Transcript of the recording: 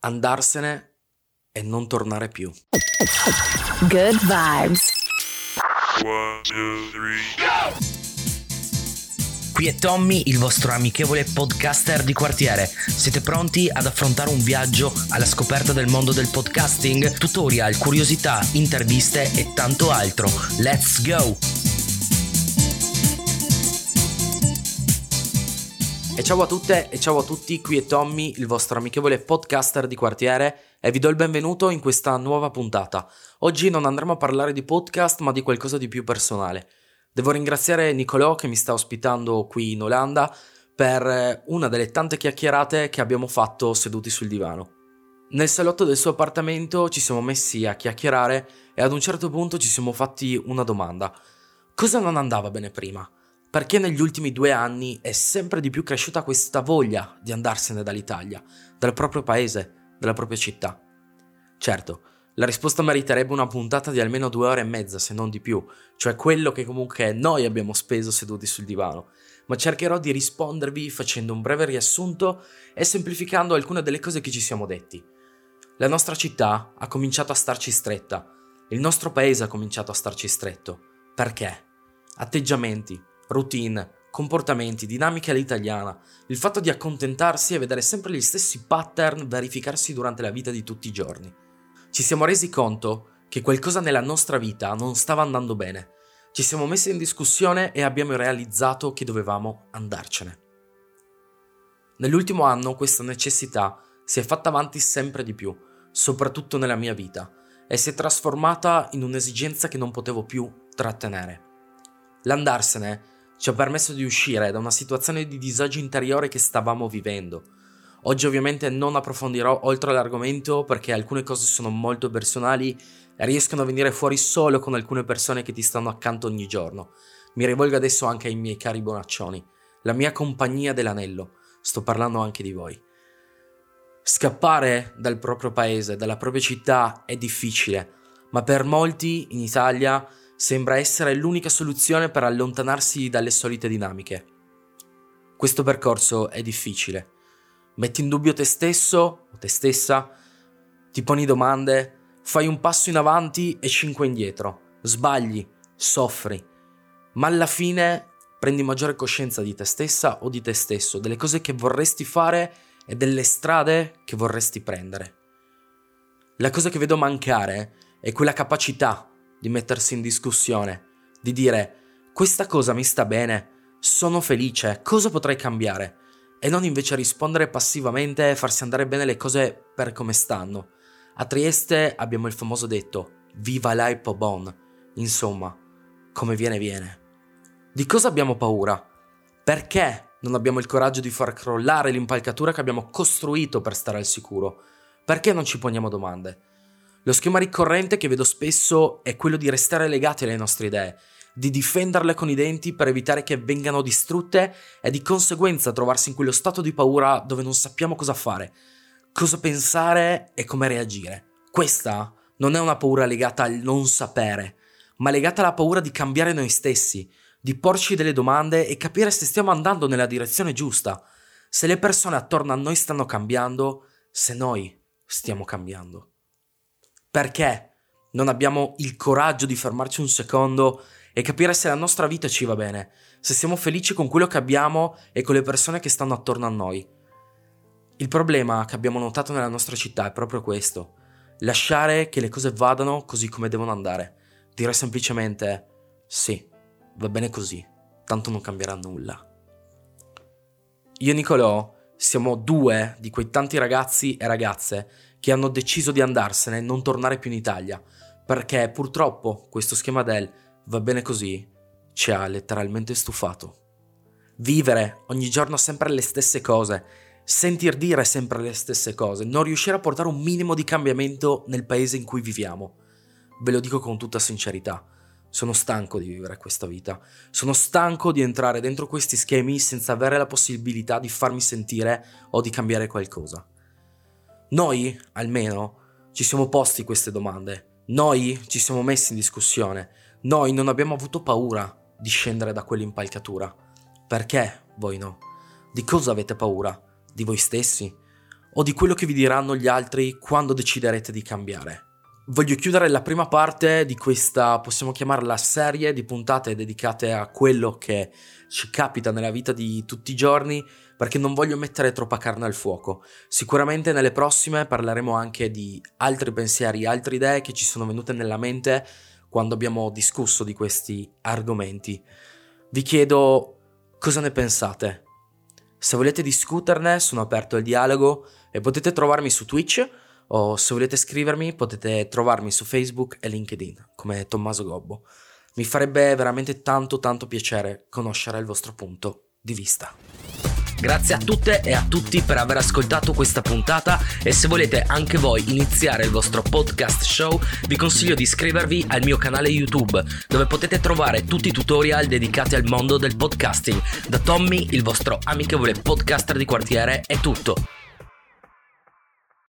andarsene e non tornare più. Good vibes. One, two, three, go! Qui è Tommy, il vostro amichevole podcaster di quartiere. Siete pronti ad affrontare un viaggio alla scoperta del mondo del podcasting? Tutorial, curiosità, interviste e tanto altro. Let's go! E ciao a tutte e ciao a tutti, qui è Tommy, il vostro amichevole podcaster di quartiere e vi do il benvenuto in questa nuova puntata. Oggi non andremo a parlare di podcast ma di qualcosa di più personale. Devo ringraziare Nicolò che mi sta ospitando qui in Olanda per eh, una delle tante chiacchierate che abbiamo fatto seduti sul divano. Nel salotto del suo appartamento ci siamo messi a chiacchierare e ad un certo punto ci siamo fatti una domanda. Cosa non andava bene prima? Perché negli ultimi due anni è sempre di più cresciuta questa voglia di andarsene dall'Italia, dal proprio paese, dalla propria città? Certo, la risposta meriterebbe una puntata di almeno due ore e mezza, se non di più, cioè quello che comunque noi abbiamo speso seduti sul divano, ma cercherò di rispondervi facendo un breve riassunto e semplificando alcune delle cose che ci siamo detti. La nostra città ha cominciato a starci stretta, il nostro paese ha cominciato a starci stretto. Perché? Atteggiamenti, routine, comportamenti, dinamiche all'italiana, il fatto di accontentarsi e vedere sempre gli stessi pattern verificarsi durante la vita di tutti i giorni ci siamo resi conto che qualcosa nella nostra vita non stava andando bene. Ci siamo messi in discussione e abbiamo realizzato che dovevamo andarcene. Nell'ultimo anno questa necessità si è fatta avanti sempre di più, soprattutto nella mia vita, e si è trasformata in un'esigenza che non potevo più trattenere. L'andarsene ci ha permesso di uscire da una situazione di disagio interiore che stavamo vivendo, Oggi ovviamente non approfondirò oltre l'argomento perché alcune cose sono molto personali e riescono a venire fuori solo con alcune persone che ti stanno accanto ogni giorno. Mi rivolgo adesso anche ai miei cari bonaccioni, la mia compagnia dell'anello, sto parlando anche di voi. Scappare dal proprio paese, dalla propria città è difficile, ma per molti in Italia sembra essere l'unica soluzione per allontanarsi dalle solite dinamiche. Questo percorso è difficile metti in dubbio te stesso o te stessa, ti poni domande, fai un passo in avanti e cinque indietro, sbagli, soffri, ma alla fine prendi maggiore coscienza di te stessa o di te stesso, delle cose che vorresti fare e delle strade che vorresti prendere. La cosa che vedo mancare è quella capacità di mettersi in discussione, di dire questa cosa mi sta bene, sono felice, cosa potrei cambiare? e non invece rispondere passivamente e farsi andare bene le cose per come stanno. A Trieste abbiamo il famoso detto Viva l'hypo bon, insomma, come viene viene. Di cosa abbiamo paura? Perché non abbiamo il coraggio di far crollare l'impalcatura che abbiamo costruito per stare al sicuro? Perché non ci poniamo domande? Lo schema ricorrente che vedo spesso è quello di restare legati alle nostre idee di difenderle con i denti per evitare che vengano distrutte e di conseguenza trovarsi in quello stato di paura dove non sappiamo cosa fare, cosa pensare e come reagire. Questa non è una paura legata al non sapere, ma legata alla paura di cambiare noi stessi, di porci delle domande e capire se stiamo andando nella direzione giusta, se le persone attorno a noi stanno cambiando, se noi stiamo cambiando. Perché non abbiamo il coraggio di fermarci un secondo e capire se la nostra vita ci va bene, se siamo felici con quello che abbiamo e con le persone che stanno attorno a noi. Il problema che abbiamo notato nella nostra città è proprio questo, lasciare che le cose vadano così come devono andare, dire semplicemente sì, va bene così, tanto non cambierà nulla. Io Nicolò siamo due di quei tanti ragazzi e ragazze che hanno deciso di andarsene e non tornare più in Italia, perché purtroppo questo schema del va bene così, ci ha letteralmente stufato. Vivere ogni giorno sempre le stesse cose, sentir dire sempre le stesse cose, non riuscire a portare un minimo di cambiamento nel paese in cui viviamo. Ve lo dico con tutta sincerità. Sono stanco di vivere questa vita. Sono stanco di entrare dentro questi schemi senza avere la possibilità di farmi sentire o di cambiare qualcosa. Noi, almeno, ci siamo posti queste domande. Noi ci siamo messi in discussione. Noi non abbiamo avuto paura di scendere da quell'impalcatura. Perché voi no? Di cosa avete paura? Di voi stessi? o di quello che vi diranno gli altri quando deciderete di cambiare. Voglio chiudere la prima parte di questa, possiamo chiamarla serie di puntate dedicate a quello che ci capita nella vita di tutti i giorni, perché non voglio mettere troppa carne al fuoco. Sicuramente nelle prossime parleremo anche di altri pensieri, altre idee che ci sono venute nella mente quando abbiamo discusso di questi argomenti. Vi chiedo cosa ne pensate. Se volete discuterne, sono aperto al dialogo e potete trovarmi su Twitch o se volete scrivermi potete trovarmi su Facebook e LinkedIn come Tommaso Gobbo. Mi farebbe veramente tanto tanto piacere conoscere il vostro punto di vista. Grazie a tutte e a tutti per aver ascoltato questa puntata e se volete anche voi iniziare il vostro podcast show vi consiglio di iscrivervi al mio canale YouTube dove potete trovare tutti i tutorial dedicati al mondo del podcasting. Da Tommy, il vostro amichevole podcaster di quartiere, è tutto.